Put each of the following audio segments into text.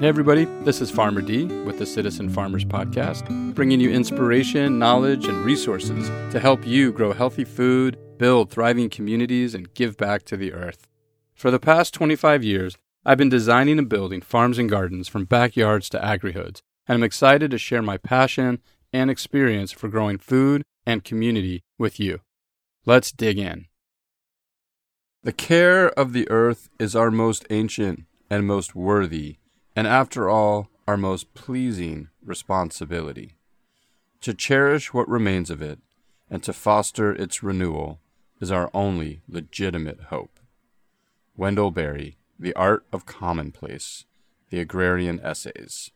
Hey, everybody, this is Farmer D with the Citizen Farmers Podcast, bringing you inspiration, knowledge, and resources to help you grow healthy food, build thriving communities, and give back to the earth. For the past 25 years, I've been designing and building farms and gardens from backyards to agrihoods, and I'm excited to share my passion and experience for growing food and community with you. Let's dig in. The care of the earth is our most ancient and most worthy and after all, our most pleasing responsibility. To cherish what remains of it and to foster its renewal is our only legitimate hope. Wendell Berry, The Art of Commonplace, The Agrarian Essays.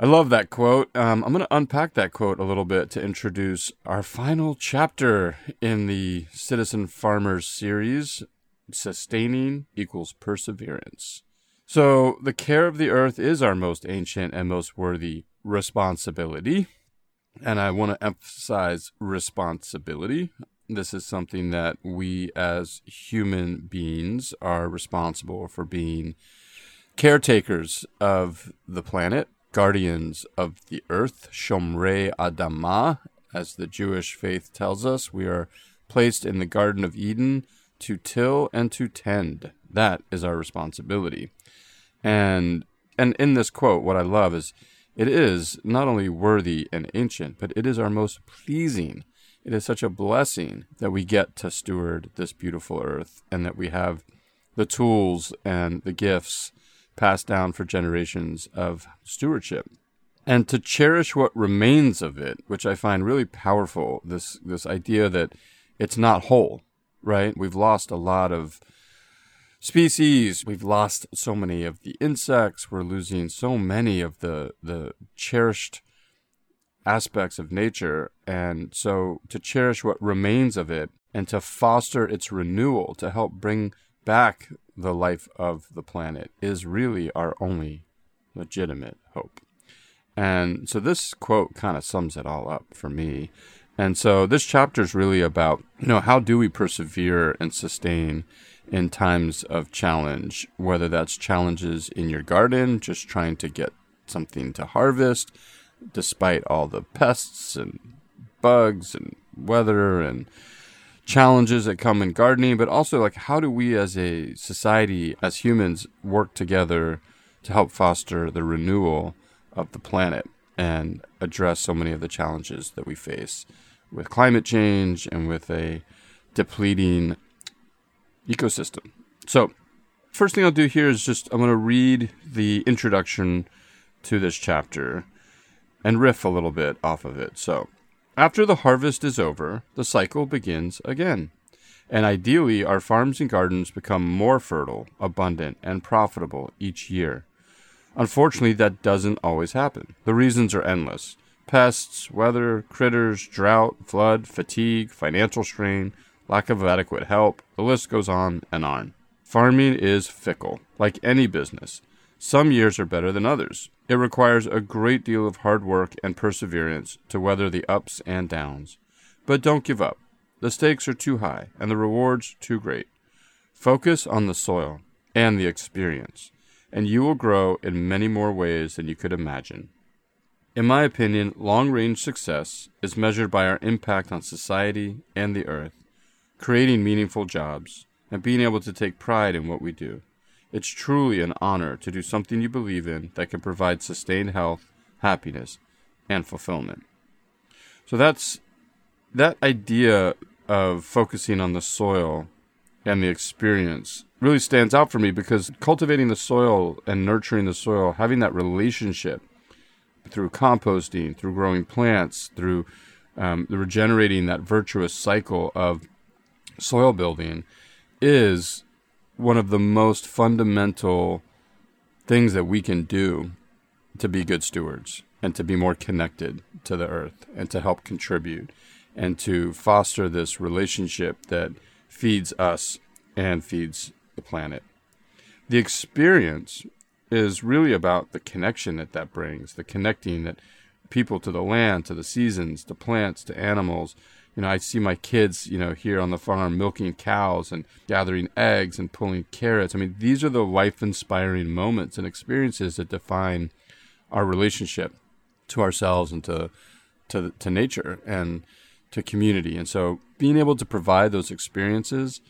I love that quote. Um, I'm going to unpack that quote a little bit to introduce our final chapter in the Citizen Farmers series Sustaining equals Perseverance. So, the care of the earth is our most ancient and most worthy responsibility. And I want to emphasize responsibility. This is something that we as human beings are responsible for being caretakers of the planet, guardians of the earth, Shomrei Adamah, as the Jewish faith tells us. We are placed in the Garden of Eden to till and to tend. That is our responsibility. And and in this quote, what I love is it is not only worthy and ancient, but it is our most pleasing. It is such a blessing that we get to steward this beautiful earth and that we have the tools and the gifts passed down for generations of stewardship. And to cherish what remains of it, which I find really powerful, this this idea that it's not whole, right? We've lost a lot of species. We've lost so many of the insects. We're losing so many of the the cherished aspects of nature. And so to cherish what remains of it and to foster its renewal to help bring back the life of the planet is really our only legitimate hope. And so this quote kind of sums it all up for me. And so this chapter is really about, you know, how do we persevere and sustain in times of challenge, whether that's challenges in your garden, just trying to get something to harvest, despite all the pests and bugs and weather and challenges that come in gardening, but also like how do we as a society, as humans, work together to help foster the renewal of the planet and address so many of the challenges that we face with climate change and with a depleting ecosystem. So, first thing I'll do here is just I'm going to read the introduction to this chapter and riff a little bit off of it. So, after the harvest is over, the cycle begins again. And ideally, our farms and gardens become more fertile, abundant, and profitable each year. Unfortunately, that doesn't always happen. The reasons are endless pests, weather, critters, drought, flood, fatigue, financial strain, lack of adequate help, the list goes on and on. Farming is fickle, like any business. Some years are better than others. It requires a great deal of hard work and perseverance to weather the ups and downs. But don't give up. The stakes are too high and the rewards too great. Focus on the soil and the experience, and you will grow in many more ways than you could imagine. In my opinion, long range success is measured by our impact on society and the earth creating meaningful jobs, and being able to take pride in what we do. It's truly an honor to do something you believe in that can provide sustained health, happiness, and fulfillment. So that's that idea of focusing on the soil and the experience really stands out for me because cultivating the soil and nurturing the soil, having that relationship through composting, through growing plants, through um, regenerating that virtuous cycle of soil building is one of the most fundamental things that we can do to be good stewards and to be more connected to the earth and to help contribute and to foster this relationship that feeds us and feeds the planet. The experience is really about the connection that that brings, the connecting that people to the land, to the seasons, to plants, to animals, you know, I see my kids, you know, here on the farm milking cows and gathering eggs and pulling carrots. I mean, these are the life inspiring moments and experiences that define our relationship to ourselves and to to to nature and to community. And so being able to provide those experiences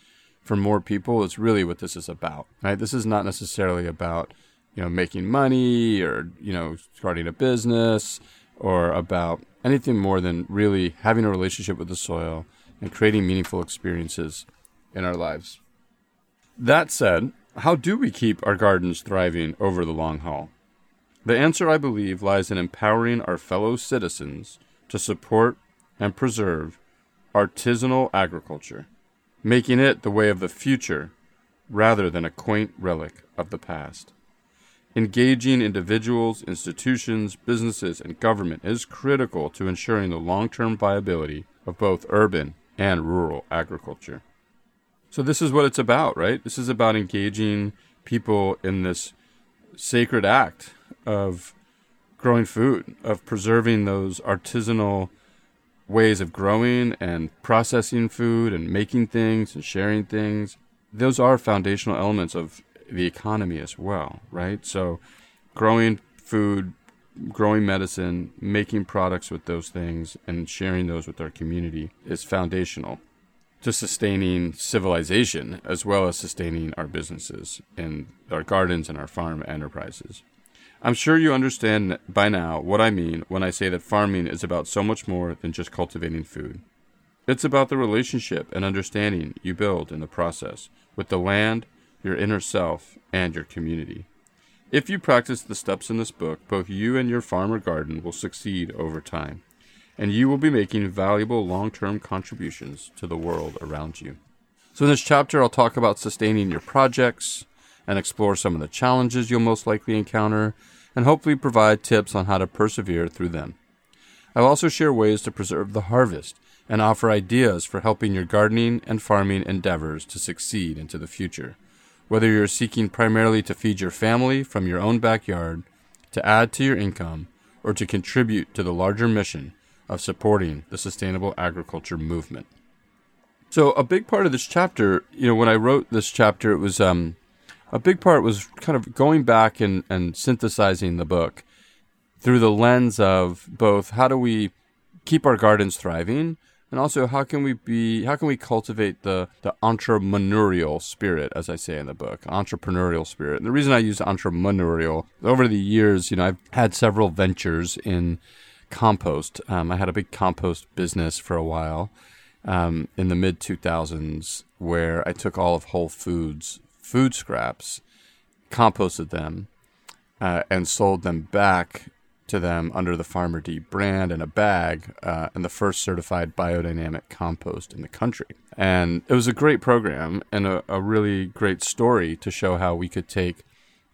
for more people is really what this is about. Right? This is not necessarily about, you know, making money or, you know, starting a business or about anything more than really having a relationship with the soil and creating meaningful experiences in our lives. That said, how do we keep our gardens thriving over the long haul? The answer, I believe, lies in empowering our fellow citizens to support and preserve artisanal agriculture, making it the way of the future rather than a quaint relic of the past. Engaging individuals, institutions, businesses, and government is critical to ensuring the long term viability of both urban and rural agriculture. So, this is what it's about, right? This is about engaging people in this sacred act of growing food, of preserving those artisanal ways of growing and processing food and making things and sharing things. Those are foundational elements of the economy as well, right? So, growing food, growing medicine, making products with those things, and sharing those with our community is foundational to sustaining civilization as well as sustaining our businesses and our gardens and our farm enterprises. I'm sure you understand by now what I mean when I say that farming is about so much more than just cultivating food. It's about the relationship and understanding you build in the process with the land, your inner self, and your community. If you practice the steps in this book, both you and your farm or garden will succeed over time, and you will be making valuable long term contributions to the world around you. So, in this chapter, I'll talk about sustaining your projects and explore some of the challenges you'll most likely encounter and hopefully provide tips on how to persevere through them. I'll also share ways to preserve the harvest and offer ideas for helping your gardening and farming endeavors to succeed into the future. Whether you're seeking primarily to feed your family from your own backyard, to add to your income, or to contribute to the larger mission of supporting the sustainable agriculture movement. So, a big part of this chapter, you know, when I wrote this chapter, it was um, a big part was kind of going back and, and synthesizing the book through the lens of both how do we keep our gardens thriving and also how can we be how can we cultivate the the entrepreneurial spirit as i say in the book entrepreneurial spirit? And the reason i use entrepreneurial over the years you know i've had several ventures in compost. Um, i had a big compost business for a while um, in the mid 2000s where i took all of whole foods food scraps, composted them, uh, and sold them back to them under the Farmer D brand in a bag, uh, and the first certified biodynamic compost in the country. And it was a great program and a, a really great story to show how we could take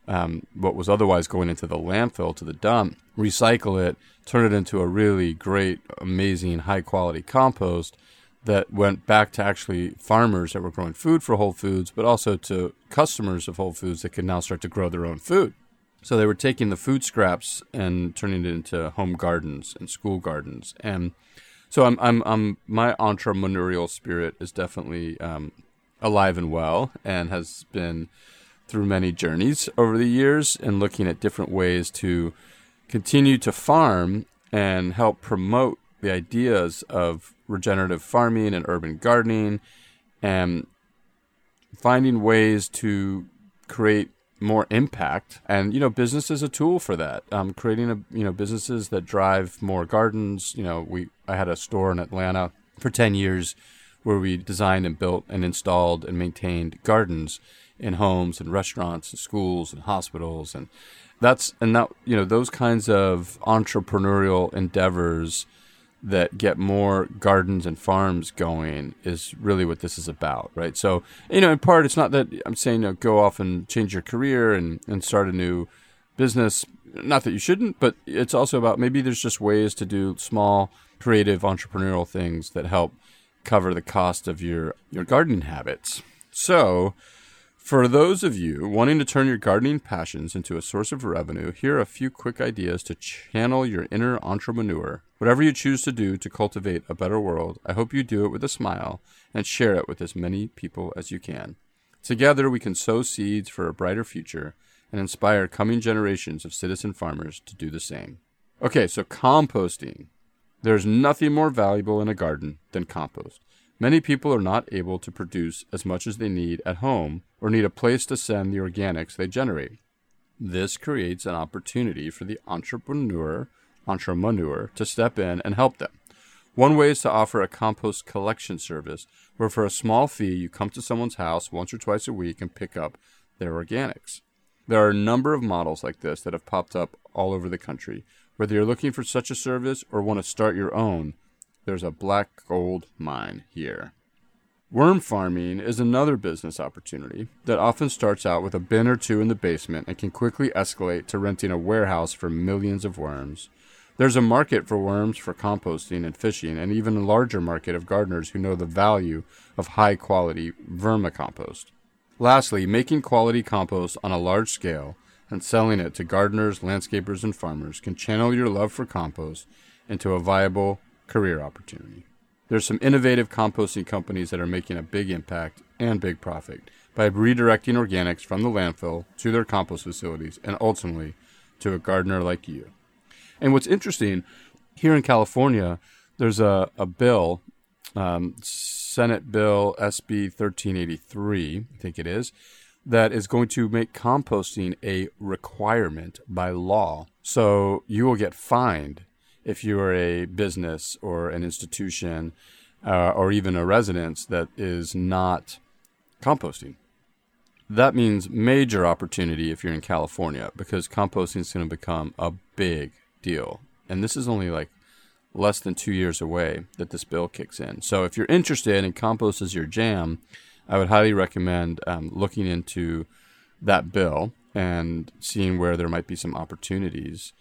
um, what was otherwise going into the landfill to the dump, recycle it, turn it into a really great, amazing, high quality compost that went back to actually farmers that were growing food for Whole Foods, but also to customers of Whole Foods that could now start to grow their own food. So they were taking the food scraps and turning it into home gardens and school gardens. And so I'm, I'm, I'm my entrepreneurial spirit is definitely um, alive and well, and has been through many journeys over the years, and looking at different ways to continue to farm and help promote the ideas of regenerative farming and urban gardening and finding ways to create more impact. And you know business is a tool for that. Um, creating a you know businesses that drive more gardens. You know we i had a store in atlanta for 10 years where we designed and built and installed and maintained gardens in homes and restaurants and schools and hospitals. And that's and that you know those kinds of entrepreneurial endeavors that get more gardens and farms going is really what this is about, right? So, you know, in part, it's not that I'm saying you know, go off and change your career and, and start a new business. Not that you shouldn't, but it's also about maybe there's just ways to do small, creative, entrepreneurial things that help cover the cost of your, your gardening habits. So, For those of you wanting to turn your gardening passions into a source of revenue, here are a few quick ideas to channel your inner entrepreneur. Whatever you choose to do to cultivate a better world, I hope you do it with a smile and share it with as many people as you can. Together, we can sow seeds for a brighter future and inspire coming generations of citizen farmers to do the same. Okay, so composting. There's nothing more valuable in a garden than compost. Many people are not able to produce as much as they need at home or need a place to send the organics they generate. This creates an opportunity for the entrepreneur, entrepreneur to step in and help them. One way is to offer a compost collection service where for a small fee you come to someone's house once or twice a week and pick up their organics. There are a number of models like this that have popped up all over the country. Whether you're looking for such a service or want to start your own, there's a black gold mine here. Worm farming is another business opportunity that often starts out with a bin or two in the basement and can quickly escalate to renting a warehouse for millions of worms. There's a market for worms for composting and fishing, and even a larger market of gardeners who know the value of high quality vermicompost. Lastly, making quality compost on a large scale and selling it to gardeners, landscapers, and farmers can channel your love for compost into a viable career opportunity. There's some innovative composting companies that are making a big impact and big profit by redirecting organics from the landfill to their compost facilities and ultimately to a gardener like you. And what's interesting, here in California, there's a, a bill, um, Senate Bill SB 1383, I think it is, that is going to make composting a requirement by law. So you will get fined if you are a business or an institution uh, or even a residence that is not composting. That means major opportunity if you're in California because composting is going to become a big deal. And this is only like less than two years away that this bill kicks in. So if you're interested and compost is your jam, I would highly recommend um, looking into that bill and seeing where there might be some opportunities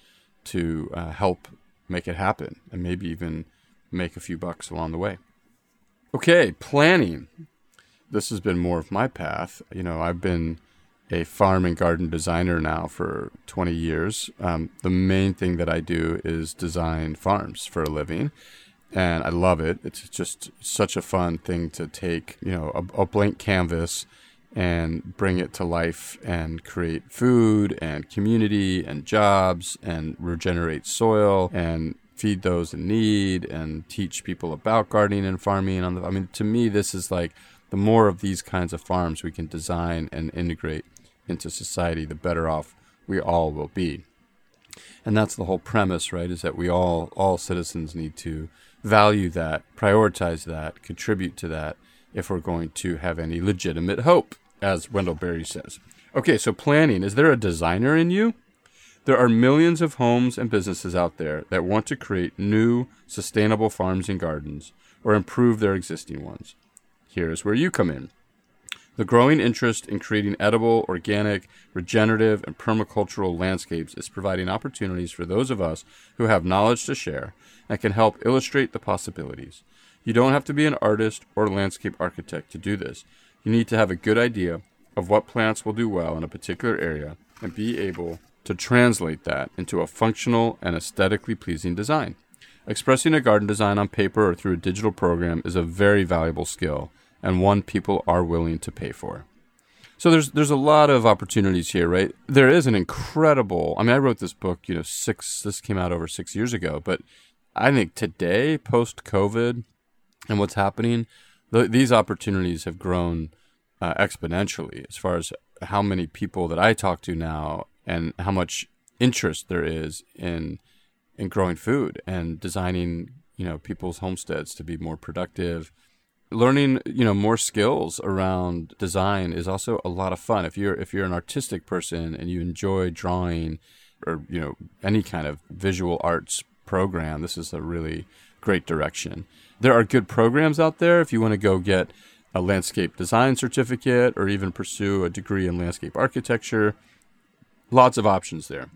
to uh, help make it happen and maybe even make a few bucks along the way. Okay, planning. This has been more of my path. You know, I've been a farm and garden designer now for 20 years. Um, the main thing that I do is design farms for a living. And I love it. It's just such a fun thing to take, you know, a, a blank canvas and bring it to life and create food and community and jobs and regenerate soil and feed those in need and teach people about gardening and farming on the I mean to me this is like the more of these kinds of farms we can design and integrate into society the better off we all will be. And that's the whole premise, right? Is that we all all citizens need to value that, prioritize that, contribute to that if we're going to have any legitimate hope, as Wendell Berry says. Okay, so planning. Is there a designer in you? There are millions of homes and businesses out there that want to create new, sustainable farms and gardens or improve their existing ones. Here's where you come in. The growing interest in creating edible, organic, regenerative, and permacultural landscapes is providing opportunities for those of us who have knowledge to share and can help illustrate the possibilities. You don't have to be an artist or landscape architect to do this. You need to have a good idea of what plants will do well in a particular area and be able to translate that into a functional and aesthetically pleasing design. Expressing a garden design on paper or through a digital program is a very valuable skill and one people are willing to pay for. So there's there's a lot of opportunities here, right? There is an incredible. I mean, I wrote this book, you know, six. This came out over six years ago, but I think today, post COVID, and what's happening, th- these opportunities have grown uh, exponentially as far as how many people that I talk to now, and how much interest there is in in growing food and designing, you know, people's homesteads to be more productive. Learning you know more skills around design is also a lot of fun. If you're if you're an artistic person and you enjoy drawing or you know any kind of visual arts program this is a really great direction there are good programs out there if you want to go get a landscape design certificate or even pursue a degree in landscape architecture lots of options there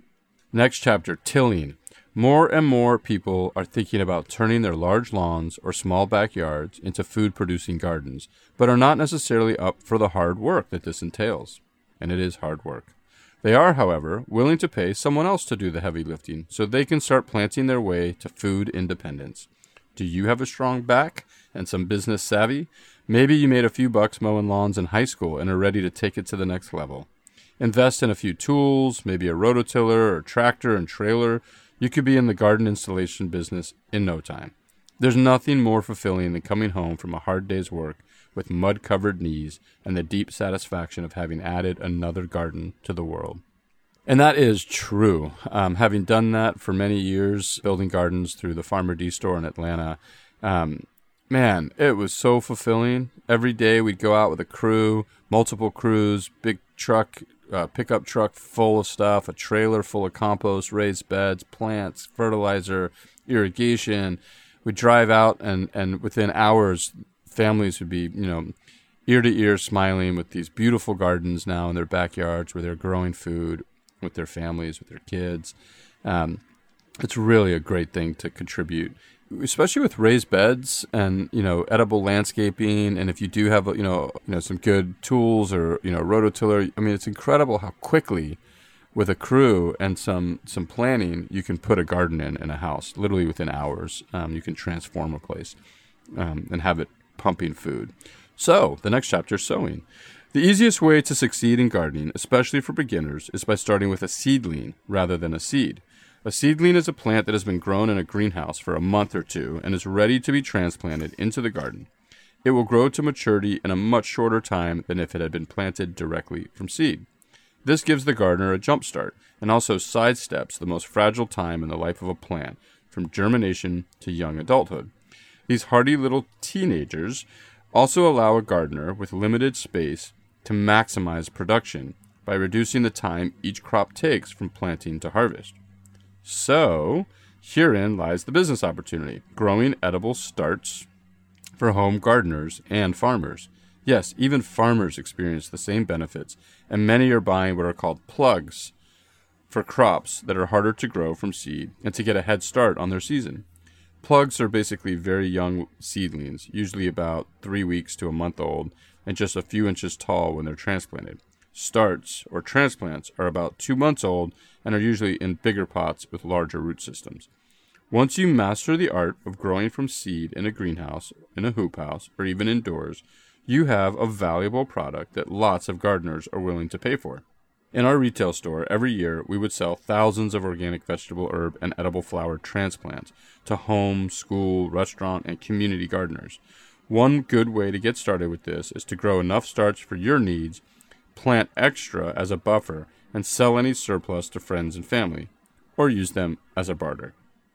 next chapter tilling More and more people are thinking about turning their large lawns or small backyards into food producing gardens, but are not necessarily up for the hard work that this entails. And it is hard work. They are, however, willing to pay someone else to do the heavy lifting so they can start planting their way to food independence. Do you have a strong back and some business savvy? Maybe you made a few bucks mowing lawns in high school and are ready to take it to the next level. Invest in a few tools, maybe a rototiller or tractor and trailer. You could be in the garden installation business in no time. There's nothing more fulfilling than coming home from a hard day's work with mud covered knees and the deep satisfaction of having added another garden to the world. And that is true. Um, having done that for many years, building gardens through the Farmer D store in Atlanta, um, man, it was so fulfilling. Every day we'd go out with a crew, multiple crews, big truck, uh, pickup truck full of stuff, a trailer full of compost, raised beds, plants, fertilizer, irrigation. We'd drive out, and, and within hours, families would be, you know, ear to ear smiling with these beautiful gardens now in their backyards where they're growing food with their families, with their kids. Um, it's really a great thing to contribute, especially with raised beds and you know edible landscaping. And if you do have you know you know some good tools or you know rototiller, I mean it's incredible how quickly with a crew and some some planning you can put a garden in in a house literally within hours. Um, you can transform a place um, and have it pumping food. So, the next chapter sowing. The easiest way to succeed in gardening, especially for beginners, is by starting with a seedling rather than a seed. A seedling is a plant that has been grown in a greenhouse for a month or two and is ready to be transplanted into the garden. It will grow to maturity in a much shorter time than if it had been planted directly from seed. This gives the gardener a jump start and also sidesteps the most fragile time in the life of a plant, from germination to young adulthood. These hardy little teenagers also allow a gardener with limited space to maximize production by reducing the time each crop takes from planting to harvest. So, herein lies the business opportunity growing edible starts for home gardeners and farmers. Yes, even farmers experience the same benefits, and many are buying what are called plugs for crops that are harder to grow from seed and to get a head start on their season. Plugs are basically very young seedlings, usually about three weeks to a month old, and just a few inches tall when they're transplanted. Starts, or transplants, are about two months old and are usually in bigger pots with larger root systems. Once you master the art of growing from seed in a greenhouse, in a hoop house, or even indoors, you have a valuable product that lots of gardeners are willing to pay for. In our retail store, every year we would sell thousands of organic vegetable, herb, and edible flower transplants to home, school, restaurant, and community gardeners. One good way to get started with this is to grow enough starts for your needs, plant extra as a buffer, and sell any surplus to friends and family, or use them as a barter.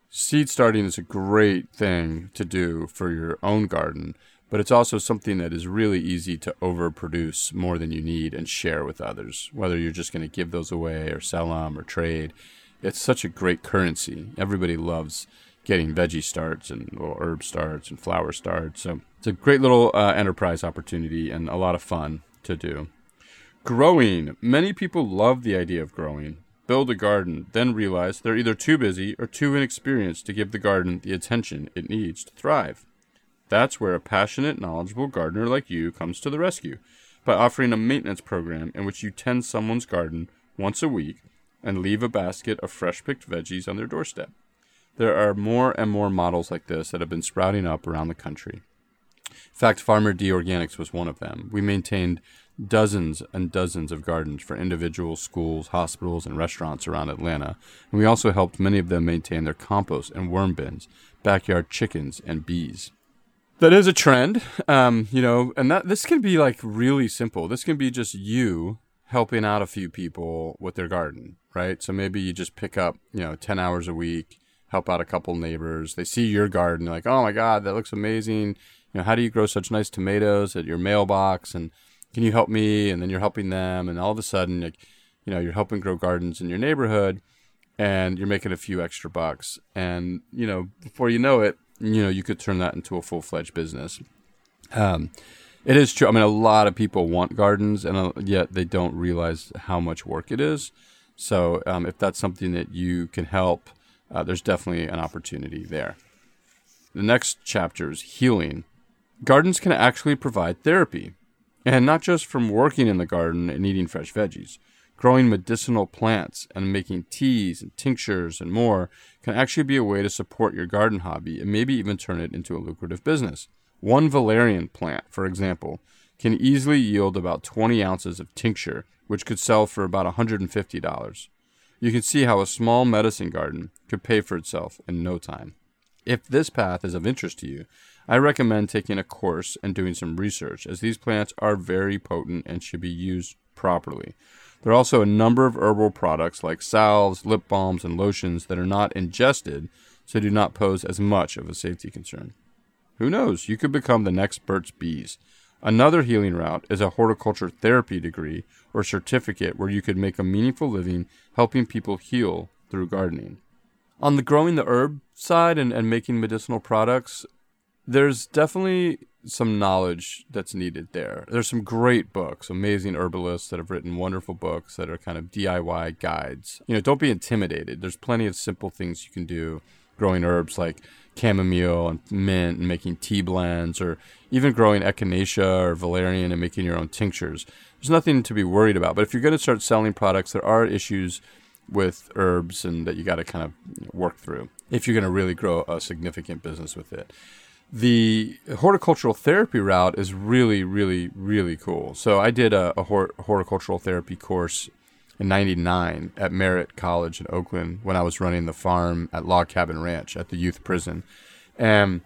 Seed starting is a great thing to do for your own garden but it's also something that is really easy to overproduce more than you need and share with others, whether you're just going to give those away or sell them or trade. It's such a great currency. Everybody loves getting veggie starts and herb starts and flower starts. So it's a great little uh, enterprise opportunity and a lot of fun to do. Growing. Many people love the idea of growing, build a garden, then realize they're either too busy or too inexperienced to give the garden the attention it needs to thrive. That's where a passionate, knowledgeable gardener like you comes to the rescue by offering a maintenance program in which you tend someone's garden once a week and leave a basket of fresh picked veggies on their doorstep. There are more and more models like this that have been sprouting up around the country. In fact, Farmer D Organics was one of them. We maintained dozens and dozens of gardens for individuals, schools, hospitals, and restaurants around Atlanta, and we also helped many of them maintain their compost and worm bins, backyard chickens, and bees. That is a trend um, you know and that this can be like really simple. This can be just you helping out a few people with their garden right? So maybe you just pick up you know 10 hours a week help out a couple neighbors they see your garden like oh my god that looks amazing you know how do you grow such nice tomatoes at your mailbox and can you help me and then you're helping them and all of a sudden like you know you're helping grow gardens in your neighborhood and you're making a few extra bucks and you know before you know it you know you could turn that into a full fledged business. Um, it is true. I mean, a lot of people want gardens, and uh, yet they don't realize how much work it is. So, um, if that's something that you can help uh, there's definitely an opportunity there. The next chapter is healing. Gardens can actually provide therapy, and not just from working in the garden and eating fresh veggies. Growing medicinal plants and making teas and tinctures and more can actually be a way to support your garden hobby and maybe even turn it into a lucrative business. One valerian plant, for example, can easily yield about 20 ounces of tincture, which could sell for about $150. You can see how a small medicine garden could pay for itself in no time. If this path is of interest to you, I recommend taking a course and doing some research, as these plants are very potent and should be used properly. There are also a number of herbal products like salves, lip balms, and lotions that are not ingested, so do not pose as much of a safety concern. Who knows? You could become the next Burt's Bees. Another healing route is a horticulture therapy degree or certificate where you could make a meaningful living helping people heal through gardening. On the growing the herb side and, and making medicinal products, there's definitely some knowledge that's needed there. There's some great books, amazing herbalists that have written wonderful books that are kind of DIY guides. You know, don't be intimidated. There's plenty of simple things you can do growing herbs like chamomile and mint and making tea blends or even growing echinacea or valerian and making your own tinctures. There's nothing to be worried about. But if you're going to start selling products, there are issues with herbs and that you got to kind of work through if you're going to really grow a significant business with it the horticultural therapy route is really, really, really cool. So I did a, a hor- horticultural therapy course in 99 at Merritt College in Oakland when I was running the farm at Log Cabin Ranch at the youth prison. And,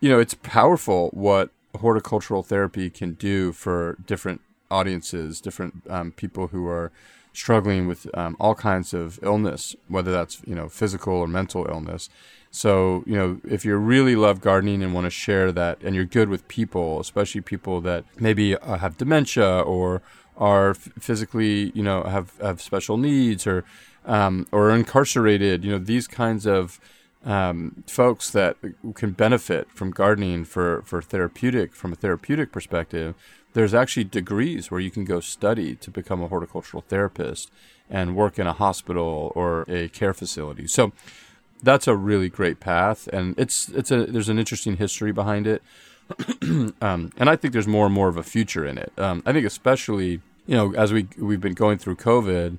you know, it's powerful what horticultural therapy can do for different audiences, different um, people who are struggling with um, all kinds of illness, whether that's, you know, physical or mental illness. So, you know, if you really love gardening and want to share that, and you're good with people, especially people that maybe uh, have dementia or are physically, you know, have, have special needs or, um, or incarcerated, you know, these kinds of um, folks that can benefit from gardening for, for therapeutic, from a therapeutic perspective, there's actually degrees where you can go study to become a horticultural therapist and work in a hospital or a care facility. So, that's a really great path, and it's it's a there's an interesting history behind it, um, and I think there's more and more of a future in it. Um, I think especially you know as we we've been going through COVID,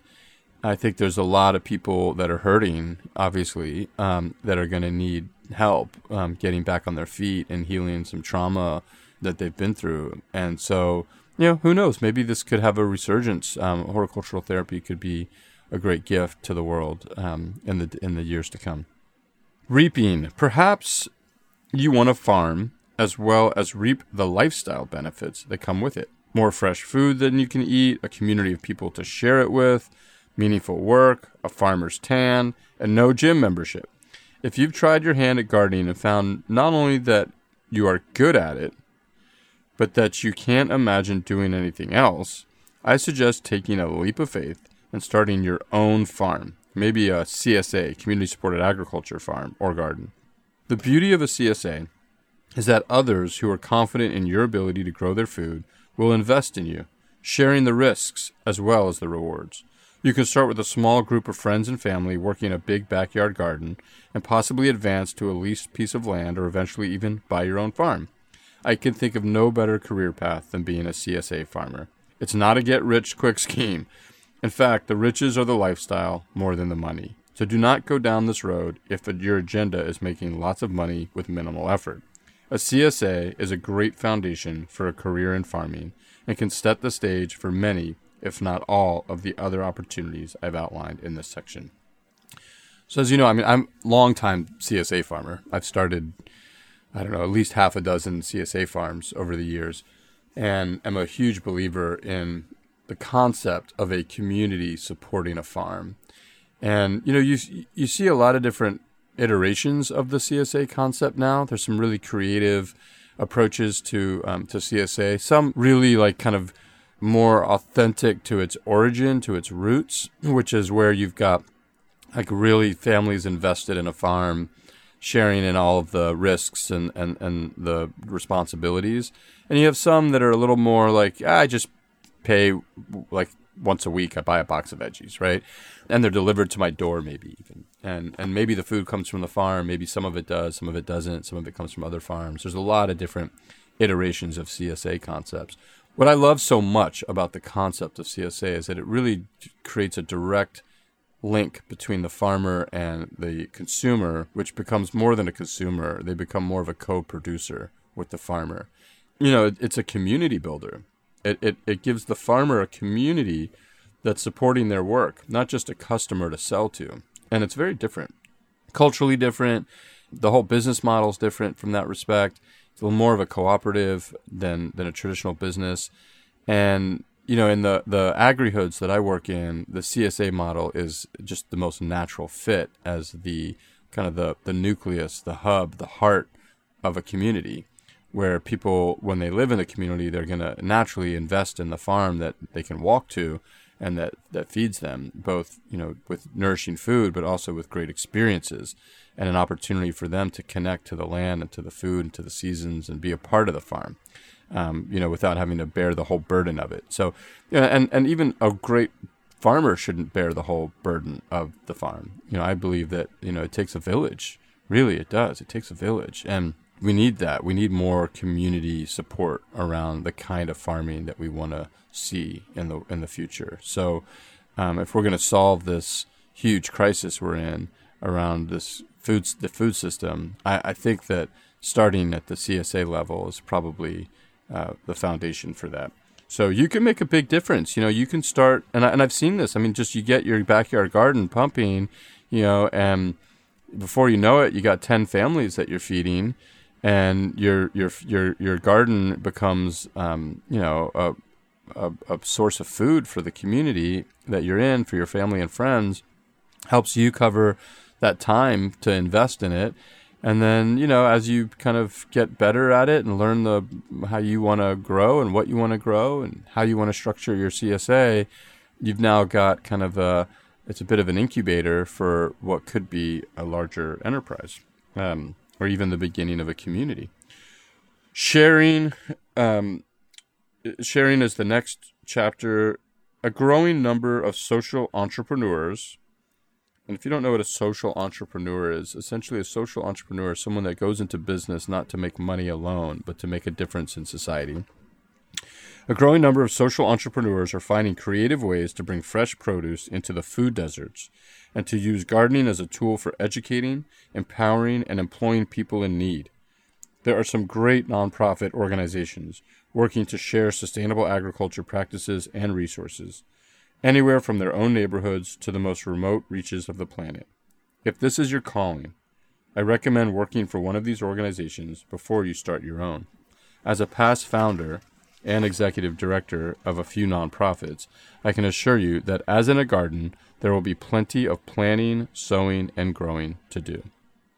I think there's a lot of people that are hurting, obviously, um, that are going to need help um, getting back on their feet and healing some trauma that they've been through, and so you know who knows maybe this could have a resurgence. Um, horticultural therapy could be a great gift to the world um, in the in the years to come. Reaping. Perhaps you want to farm as well as reap the lifestyle benefits that come with it. More fresh food than you can eat, a community of people to share it with, meaningful work, a farmer's tan, and no gym membership. If you've tried your hand at gardening and found not only that you are good at it, but that you can't imagine doing anything else, I suggest taking a leap of faith and starting your own farm maybe a CSA, community supported agriculture farm or garden. The beauty of a CSA is that others who are confident in your ability to grow their food will invest in you, sharing the risks as well as the rewards. You can start with a small group of friends and family working a big backyard garden and possibly advance to a leased piece of land or eventually even buy your own farm. I can think of no better career path than being a CSA farmer. It's not a get rich quick scheme, in fact, the riches are the lifestyle more than the money. So do not go down this road if your agenda is making lots of money with minimal effort. A CSA is a great foundation for a career in farming and can set the stage for many, if not all, of the other opportunities I've outlined in this section. So as you know, I mean, I'm a long-time CSA farmer. I've started, I don't know, at least half a dozen CSA farms over the years, and am a huge believer in the concept of a community supporting a farm. And you know, you you see a lot of different iterations of the CSA concept now. There's some really creative approaches to um, to CSA. Some really like kind of more authentic to its origin, to its roots, which is where you've got like really families invested in a farm, sharing in all of the risks and, and, and the responsibilities. And you have some that are a little more like, ah, I just pay like once a week. I buy a box of veggies, right? And they're delivered to my door, maybe even. And and maybe the food comes from the farm, maybe some of it does, some of it doesn't, some of it comes from other farms. There's a lot of different iterations of CSA concepts. What I love so much about the concept of CSA is that it really creates a direct link between the farmer and the consumer, which becomes more than a consumer. They become more of a co-producer with the farmer. You know, it, it's a community builder. It, it, it gives the farmer a community that's supporting their work, not just a customer to sell to. And it's very different, culturally different. The whole business model is different from that respect. It's a little more of a cooperative than than a traditional business. And you know, in the the agri-hoods that I work in, the CSA model is just the most natural fit as the kind of the the nucleus, the hub, the heart of a community where people when they live in a community they're going to naturally invest in the farm that they can walk to and that that feeds them both you know with nourishing food but also with great experiences and an opportunity for them to connect to the land and to the food and to the seasons and be a part of the farm um, you know without having to bear the whole burden of it. So and and even a great farmer shouldn't bear the whole burden of the farm. You know i believe that you know it takes a village. Really it does. It takes a village. And we need that. We need more community support around the kind of farming that we want to see in the in the future. So, um, if we're going to solve this huge crisis we're in around this food the food system, I, I think that starting at the CSA level is probably uh, the foundation for that. So you can make a big difference. You know, you can start, and I, and I've seen this. I mean, just you get your backyard garden pumping, you know, and before you know it, you got ten families that you're feeding and your your your your garden becomes um, you know a, a, a source of food for the community that you're in for your family and friends helps you cover that time to invest in it and then you know as you kind of get better at it and learn the how you want to grow and what you want to grow and how you want to structure your CSA you've now got kind of a it's a bit of an incubator for what could be a larger enterprise um, or even the beginning of a community. Sharing, um, sharing is the next chapter. A growing number of social entrepreneurs, and if you don't know what a social entrepreneur is, essentially a social entrepreneur is someone that goes into business not to make money alone, but to make a difference in society. A growing number of social entrepreneurs are finding creative ways to bring fresh produce into the food deserts and to use gardening as a tool for educating, empowering, and employing people in need. There are some great nonprofit organizations working to share sustainable agriculture practices and resources, anywhere from their own neighborhoods to the most remote reaches of the planet. If this is your calling, I recommend working for one of these organizations before you start your own. As a past founder and executive director of a few nonprofits, I can assure you that as in a garden, there will be plenty of planning, sowing, and growing to do.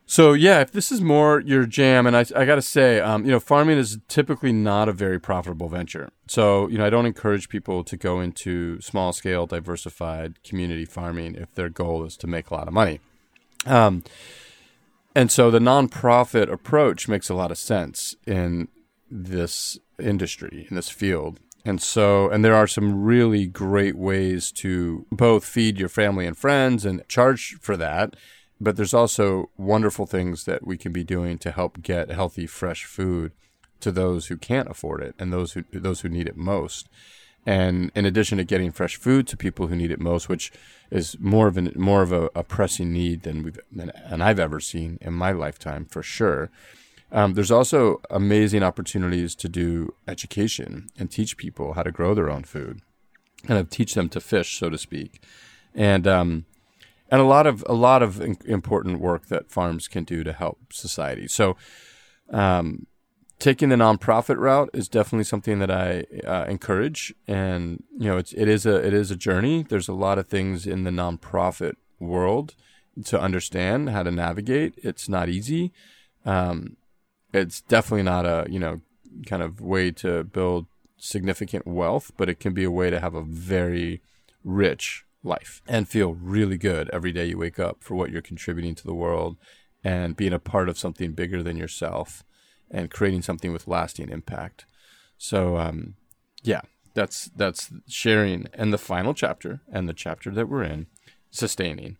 So yeah, if this is more your jam, and I, I got to say, um, you know, farming is typically not a very profitable venture. So you know, I don't encourage people to go into small scale, diversified community farming if their goal is to make a lot of money. Um, and so the nonprofit approach makes a lot of sense in this industry, in this field. And so, and there are some really great ways to both feed your family and friends and charge for that. But there's also wonderful things that we can be doing to help get healthy, fresh food to those who can't afford it and those who those who need it most. And in addition to getting fresh food to people who need it most, which is more of an more of a, a pressing need than we've than, I've ever seen in my lifetime for sure um, there's also amazing opportunities to do education and teach people how to grow their own food, kind of teach them to fish, so to speak, and um, and a lot of a lot of important work that farms can do to help society. So, um, taking the nonprofit route is definitely something that I uh, encourage, and you know, it's it is a it is a journey. There's a lot of things in the nonprofit world to understand how to navigate. It's not easy. Um, it's definitely not a you know kind of way to build significant wealth, but it can be a way to have a very rich life and feel really good every day you wake up for what you're contributing to the world and being a part of something bigger than yourself and creating something with lasting impact. So um, yeah, that's that's sharing and the final chapter and the chapter that we're in, sustaining.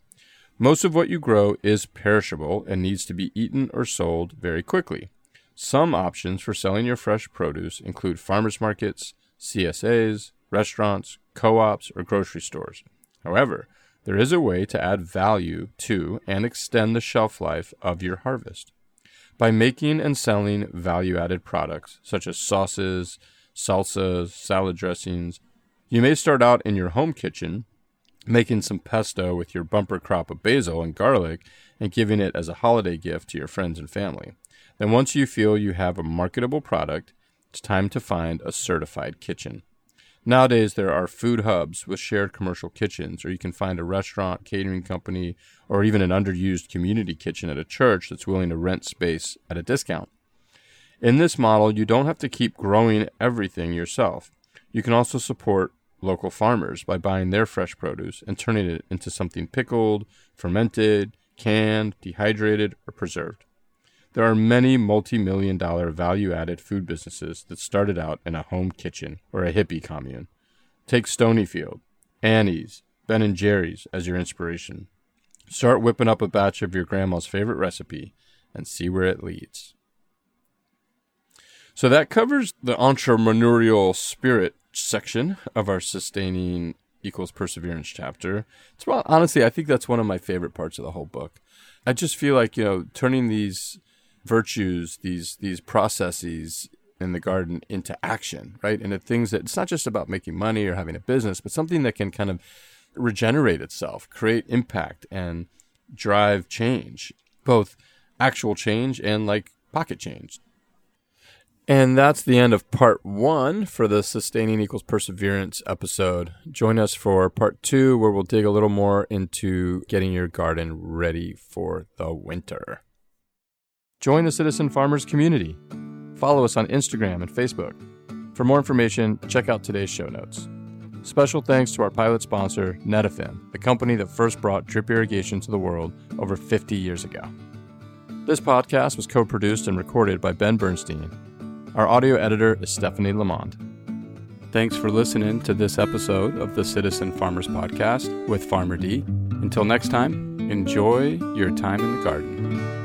Most of what you grow is perishable and needs to be eaten or sold very quickly. Some options for selling your fresh produce include farmers markets, CSAs, restaurants, co ops, or grocery stores. However, there is a way to add value to and extend the shelf life of your harvest. By making and selling value added products such as sauces, salsas, salad dressings, you may start out in your home kitchen making some pesto with your bumper crop of basil and garlic and giving it as a holiday gift to your friends and family. Then, once you feel you have a marketable product, it's time to find a certified kitchen. Nowadays, there are food hubs with shared commercial kitchens, or you can find a restaurant, catering company, or even an underused community kitchen at a church that's willing to rent space at a discount. In this model, you don't have to keep growing everything yourself. You can also support local farmers by buying their fresh produce and turning it into something pickled, fermented, canned, dehydrated, or preserved. There are many multi million dollar value added food businesses that started out in a home kitchen or a hippie commune. Take Stonyfield, Annie's, Ben and Jerry's as your inspiration. Start whipping up a batch of your grandma's favorite recipe and see where it leads. So that covers the entrepreneurial spirit section of our sustaining equals perseverance chapter. It's well, honestly, I think that's one of my favorite parts of the whole book. I just feel like, you know, turning these virtues, these these processes in the garden into action, right? And the things that it's not just about making money or having a business, but something that can kind of regenerate itself, create impact and drive change, both actual change and like pocket change. And that's the end of part one for the Sustaining Equals Perseverance episode. Join us for part two, where we'll dig a little more into getting your garden ready for the winter. Join the Citizen Farmers community. Follow us on Instagram and Facebook. For more information, check out today's show notes. Special thanks to our pilot sponsor, Netafim, the company that first brought drip irrigation to the world over 50 years ago. This podcast was co produced and recorded by Ben Bernstein. Our audio editor is Stephanie Lamond. Thanks for listening to this episode of the Citizen Farmers Podcast with Farmer D. Until next time, enjoy your time in the garden.